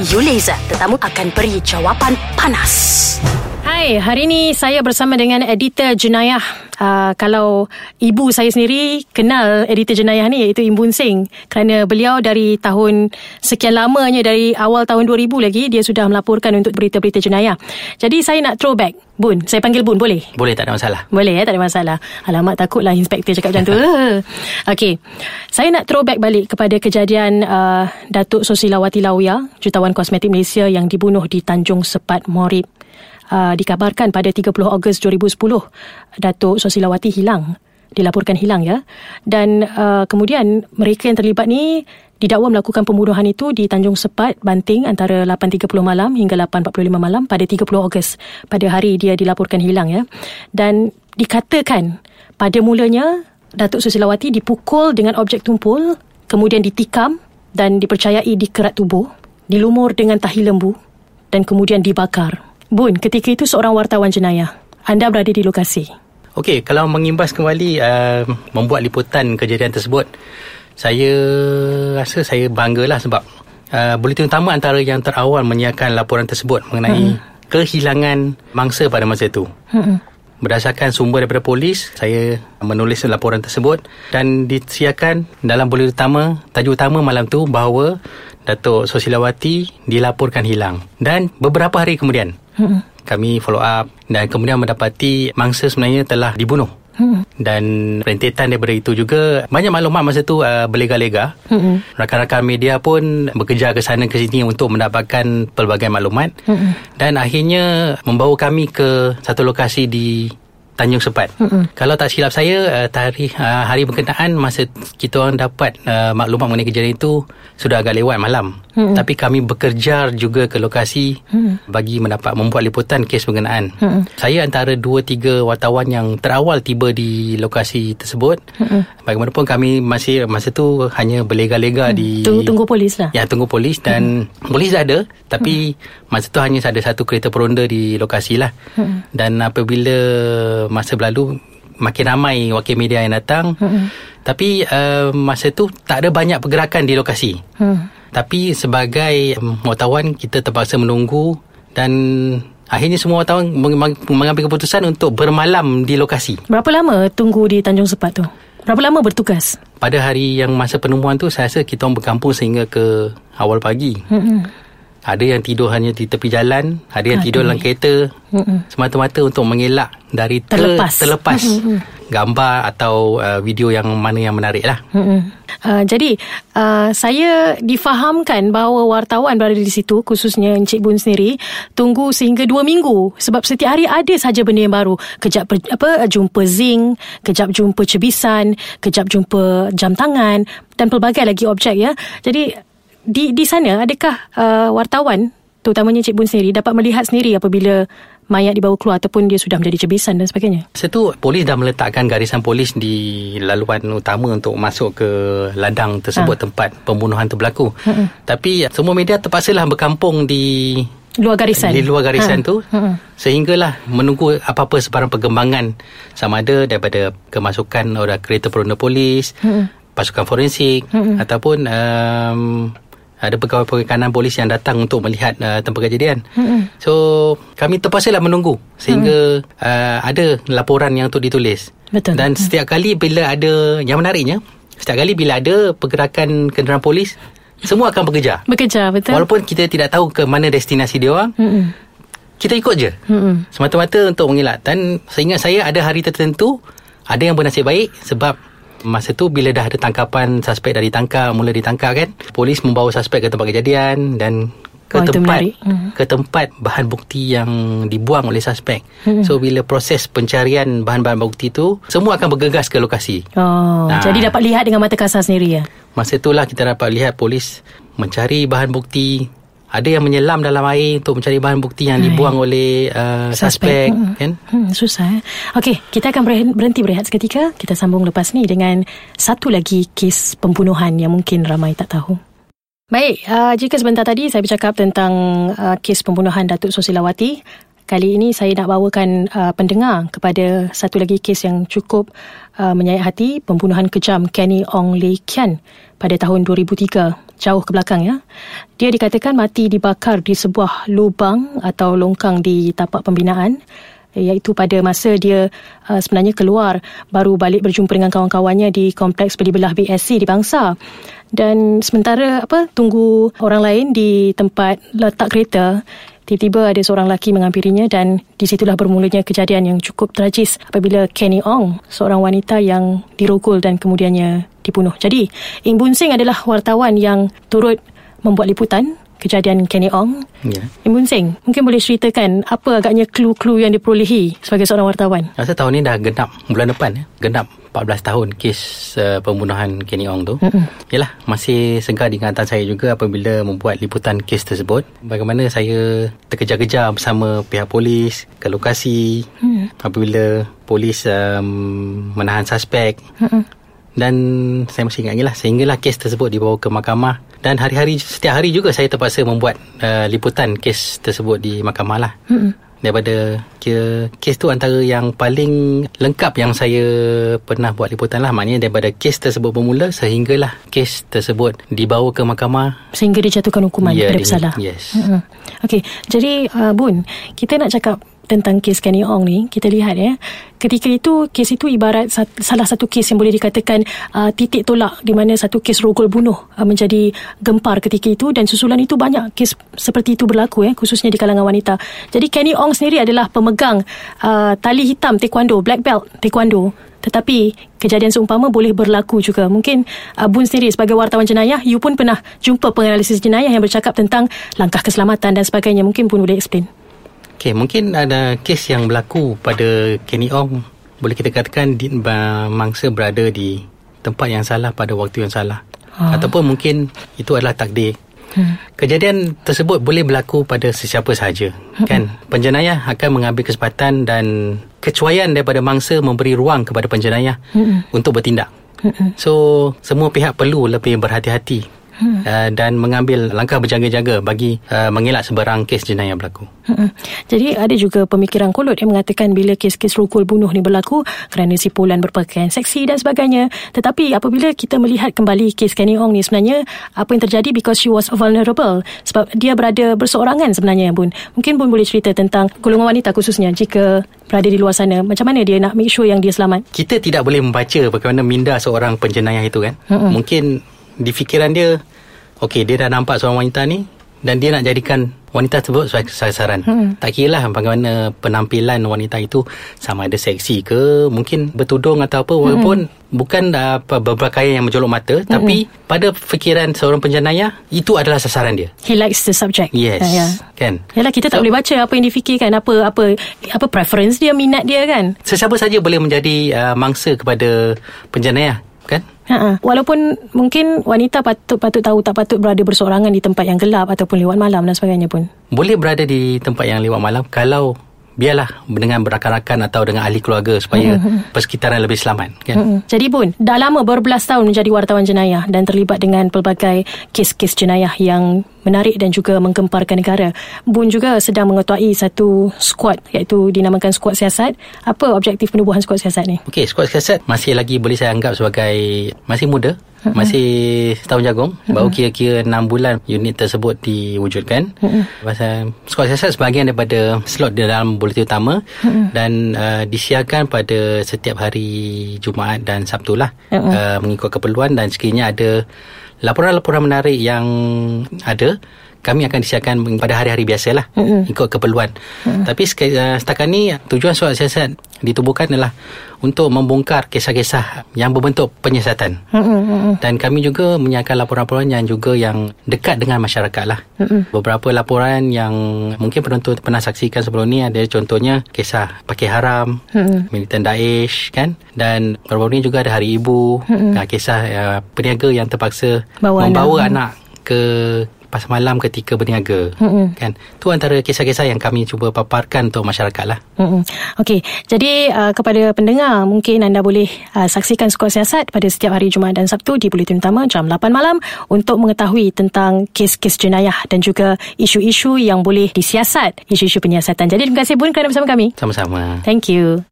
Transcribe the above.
Yuleza, tetamu akan beri jawapan panas. Hai, hari ini saya bersama dengan editor jenayah. Uh, kalau ibu saya sendiri kenal editor jenayah ni iaitu Imbun Singh kerana beliau dari tahun sekian lamanya dari awal tahun 2000 lagi dia sudah melaporkan untuk berita-berita jenayah. Jadi saya nak throwback. Bun, saya panggil Bun boleh? Boleh, tak ada masalah. Boleh ya, tak ada masalah. Alamak takutlah inspektor cakap macam tu. Okey. Saya nak throwback balik kepada kejadian uh, Datuk Sosilawati Lawia, jutawan kosmetik Malaysia yang dibunuh di Tanjung Sepat Morib uh, dikabarkan pada 30 Ogos 2010 Datuk Sosilawati hilang dilaporkan hilang ya. Dan uh, kemudian mereka yang terlibat ni didakwa melakukan pembunuhan itu di Tanjung Sepat Banting antara 8.30 malam hingga 8.45 malam pada 30 Ogos pada hari dia dilaporkan hilang ya. Dan dikatakan pada mulanya Datuk Susilawati dipukul dengan objek tumpul kemudian ditikam dan dipercayai dikerat tubuh dilumur dengan tahi lembu dan kemudian dibakar Bun, ketika itu seorang wartawan jenayah. Anda berada di lokasi. Okey, kalau mengimbas kembali uh, membuat liputan kejadian tersebut, saya rasa saya banggalah sebab uh, bulletin utama antara yang terawal menyiarkan laporan tersebut mengenai hmm. kehilangan mangsa pada masa itu. Hmm. Berdasarkan sumber daripada polis, saya menulis laporan tersebut dan disiarkan dalam bulletin utama, tajuk utama malam tu bahawa Datuk Sosilawati dilaporkan hilang. Dan beberapa hari kemudian, hmm. kami follow up dan kemudian mendapati mangsa sebenarnya telah dibunuh. Hmm. Dan rentetan daripada itu juga banyak maklumat masa tu uh, berlega-lega. Hmm. Rakan-rakan media pun bekerja ke sana ke sini untuk mendapatkan pelbagai maklumat. Hmm. Dan akhirnya membawa kami ke satu lokasi di Tanjung Sepat. Mm-hmm. Kalau tak silap saya uh, tarikh uh, hari berkenaan masa kita orang dapat uh, maklumat mengenai kejadian itu sudah agak lewat malam. Mm-hmm. Tapi kami bekerja juga ke lokasi mm-hmm. bagi mendapat membuat liputan kes berkenaan. Mm-hmm. Saya antara 2 3 wartawan yang terawal tiba di lokasi tersebut. Mm-hmm. Bagaimanapun kami masih masa tu hanya berlega-lega mm-hmm. di tunggu, tunggu polis lah. Ya, tunggu polis dan mm-hmm. polis dah ada tapi mm-hmm. masa tu hanya ada satu kereta peronda di lokasi lah. Mm-hmm. Dan apabila masa berlalu makin ramai wakil media yang datang. Hmm. Tapi uh, masa tu tak ada banyak pergerakan di lokasi. Hmm. Tapi sebagai um, wartawan kita terpaksa menunggu dan akhirnya semua wartawan mengambil keputusan untuk bermalam di lokasi. Berapa lama tunggu di Tanjung Sepat tu? Berapa lama bertugas? Pada hari yang masa penemuan tu saya rasa kita orang berkampung sehingga ke awal pagi. Hmm. Ada yang tidur hanya di tepi jalan, ada yang Aduh. tidur dalam kereta. Mm-mm. Semata-mata untuk mengelak dari terlepas, terlepas gambar atau uh, video yang mana yang menarik lah. Uh, jadi uh, saya difahamkan bahawa wartawan berada di situ khususnya Encik Bun sendiri tunggu sehingga dua minggu sebab setiap hari ada saja benda yang baru. Kejap apa jumpa zinc, kejap jumpa cebisan, kejap jumpa jam tangan dan pelbagai lagi objek ya. Jadi di di sana adakah uh, wartawan terutamanya Cik Bun sendiri dapat melihat sendiri apabila mayat dibawa keluar ataupun dia sudah menjadi cebisan dan sebagainya. Setu polis dah meletakkan garisan polis di laluan utama untuk masuk ke ladang tersebut ha. tempat pembunuhan itu berlaku. Ha. Tapi semua media terpaksalah berkampung di luar garisan. Di luar garisan ha. tu ha. sehinggalah menunggu apa-apa sebarang perkembangan sama ada daripada kemasukan orang kereta peronda polis, ha. pasukan forensik ha. ataupun um, ada pegawai-pegawai kanan polis yang datang untuk melihat uh, tempat kejadian. Mm-hmm. So kami terpaksa lah menunggu sehingga mm. uh, ada laporan yang untuk ditulis. Betul. Dan mm. setiap kali bila ada yang menariknya, setiap kali bila ada pergerakan kenderaan polis, semua akan bekerja. Bekerja, betul. Walaupun kita tidak tahu ke mana destinasi dia orang. Mm-hmm. Kita ikut je. Mm-hmm. Semata-mata untuk mengelak. Dan seingat saya ada hari tertentu ada yang bernasib baik sebab Masa tu bila dah ada tangkapan suspek dah ditangkap, mula ditangkap kan, polis membawa suspek ke tempat kejadian dan ke oh, tempat hmm. ke tempat bahan bukti yang dibuang oleh suspek. Hmm. So bila proses pencarian bahan-bahan bukti tu, semua akan bergegas ke lokasi. Oh, nah, jadi dapat lihat dengan mata kasar sendiri ya. Masa itulah kita dapat lihat polis mencari bahan bukti ada yang menyelam dalam air untuk mencari bahan bukti yang dibuang oleh uh, suspek. hmm. kan? Hmm, susah eh? okey kita akan berhenti berehat seketika. Kita sambung lepas ni dengan satu lagi kes pembunuhan yang mungkin ramai tak tahu. Baik, uh, jika sebentar tadi saya bercakap tentang uh, kes pembunuhan Datuk Sosilawati, Kali ini saya nak bawakan uh, pendengar kepada satu lagi kes yang cukup uh, menyayat hati, pembunuhan kejam Kenny Ong Lee Kian pada tahun 2003 jauh ke belakang ya. Dia dikatakan mati dibakar di sebuah lubang atau longkang di tapak pembinaan. Iaitu pada masa dia uh, sebenarnya keluar baru balik berjumpa dengan kawan-kawannya di kompleks beli belah BSC di Bangsa. Dan sementara apa tunggu orang lain di tempat letak kereta tiba-tiba ada seorang lelaki menghampirinya dan di situlah bermulanya kejadian yang cukup tragis apabila Kenny Ong seorang wanita yang dirogol dan kemudiannya dibunuh. Jadi Ing Bun Sing adalah wartawan yang turut membuat liputan kejadian Kenny Ong. Ya. Imbun Singh, mungkin boleh ceritakan apa agaknya clue-clue yang diperolehi sebagai seorang wartawan? Rasa tahun ni dah genap bulan depan ya. Genap 14 tahun kes uh, pembunuhan Kenny Ong tu. Mm-mm. Yalah, masih segar di ingatan saya juga apabila membuat liputan kes tersebut. Bagaimana saya terkejar-kejar bersama pihak polis ke lokasi mm. apabila polis um, menahan suspek. Mm-mm. Dan saya masih ingat lagi lah Sehinggalah kes tersebut dibawa ke mahkamah Dan hari-hari Setiap hari juga saya terpaksa membuat uh, Liputan kes tersebut di mahkamah lah mm-hmm. Daripada kira, Kes tu antara yang paling Lengkap yang saya Pernah buat liputan lah Maknanya daripada kes tersebut bermula Sehinggalah kes tersebut Dibawa ke mahkamah Sehingga dijatuhkan hukuman Ya, pada dia- bersalah yes. Mm-mm. Okey, jadi uh, Bun Kita nak cakap tentang kes Kenny Ong ni kita lihat ya ketika itu kes itu ibarat salah satu kes yang boleh dikatakan uh, titik tolak di mana satu kes rogol bunuh uh, menjadi gempar ketika itu dan susulan itu banyak kes seperti itu berlaku ya khususnya di kalangan wanita jadi Kenny Ong sendiri adalah pemegang uh, tali hitam taekwondo black belt taekwondo tetapi kejadian seumpama boleh berlaku juga. Mungkin uh, Bun sendiri sebagai wartawan jenayah, you pun pernah jumpa penganalisis jenayah yang bercakap tentang langkah keselamatan dan sebagainya. Mungkin pun boleh explain. Okay, mungkin ada kes yang berlaku pada Kenny Ong. Boleh kita katakan di, mangsa berada di tempat yang salah pada waktu yang salah. Ah. Ataupun mungkin itu adalah takdir. Hmm. Kejadian tersebut boleh berlaku pada sesiapa sahaja. Hmm. Kan? Penjenayah akan mengambil kesempatan dan kecuaian daripada mangsa memberi ruang kepada penjenayah hmm. untuk bertindak. Hmm. So, semua pihak perlu lebih berhati-hati hmm. uh, dan mengambil langkah berjaga-jaga bagi uh, mengelak sebarang kes jenayah berlaku. Mm-mm. Jadi ada juga pemikiran kolot yang mengatakan bila kes-kes rukul bunuh ni berlaku kerana si Polan berpakaian seksi dan sebagainya. Tetapi apabila kita melihat kembali kes Kenny Ong ni sebenarnya apa yang terjadi because she was vulnerable sebab dia berada berseorangan sebenarnya Bun. Mungkin Bun boleh cerita tentang golongan wanita khususnya jika berada di luar sana. Macam mana dia nak make sure yang dia selamat? kita tidak boleh membaca bagaimana minda seorang penjenayah itu kan. Mm-mm. Mungkin di fikiran dia okey dia dah nampak seorang wanita ni dan dia nak jadikan wanita tersebut sebagai sasaran. Hmm. Tak kira lah bagaimana penampilan wanita itu sama ada seksi ke, mungkin bertudung atau apa walaupun hmm. bukan apa berpakaian yang menjolok mata hmm. tapi pada fikiran seorang penjenayah itu adalah sasaran dia. He likes the subject. Yes. Ah, ya. Kan? Yalah kita tak So- boleh baca apa yang difikirkan apa apa apa preference dia minat dia kan. Sesiapa saja boleh menjadi uh, mangsa kepada penjenayah kan? Ha walaupun mungkin wanita patut patut tahu tak patut berada berseorangan di tempat yang gelap ataupun lewat malam dan sebagainya pun. boleh berada di tempat yang lewat malam kalau biarlah dengan berakan-rakan atau dengan ahli keluarga supaya persekitaran lebih selamat kan Mm-mm. Jadi Bun, dah lama berbelas tahun menjadi wartawan jenayah dan terlibat dengan pelbagai kes-kes jenayah yang menarik dan juga menggemparkan negara. Bun juga sedang mengetuai satu squad iaitu dinamakan squad siasat. Apa objektif penubuhan squad siasat ni? Okey, skuad siasat masih lagi boleh saya anggap sebagai masih muda, masih setahun jagung, baru kira-kira 6 bulan unit tersebut diwujudkan. Pasal skuad siasat sebahagian daripada slot di dalam buletin utama dan uh, disiarkan pada setiap hari Jumaat dan Sabtu lah uh, mengikut keperluan dan sekiranya ada laporan-laporan menarik yang ada kami akan disiarkan pada hari-hari biasa lah mm-hmm. ikut keperluan. Mm-hmm. Tapi uh, setakat ni tujuan surat siasat ditubuhkan adalah untuk membongkar kisah-kisah yang berbentuk penyiasatan. Mm-hmm. Dan kami juga menyiarkan laporan-laporan yang juga yang dekat dengan masyarakat lah. Mm-hmm. Beberapa laporan yang mungkin penonton pernah saksikan sebelum ni ada contohnya kisah pakai haram, mm-hmm. militan Daesh kan dan baru-baru ni juga ada Hari Ibu, mm-hmm. kisah uh, peniaga yang terpaksa Bawa membawa anak. anak ke pas malam ketika berniaga. Mm-mm. Kan? Tu antara kisah-kisah yang kami cuba paparkan untuk masyarakat lah. Okey, jadi uh, kepada pendengar mungkin anda boleh uh, saksikan skor siasat pada setiap hari Jumaat dan Sabtu di Buletin Utama jam 8 malam untuk mengetahui tentang kes-kes jenayah dan juga isu-isu yang boleh disiasat, isu-isu penyiasatan. Jadi terima kasih Bun kerana bersama kami. Sama-sama. Thank you.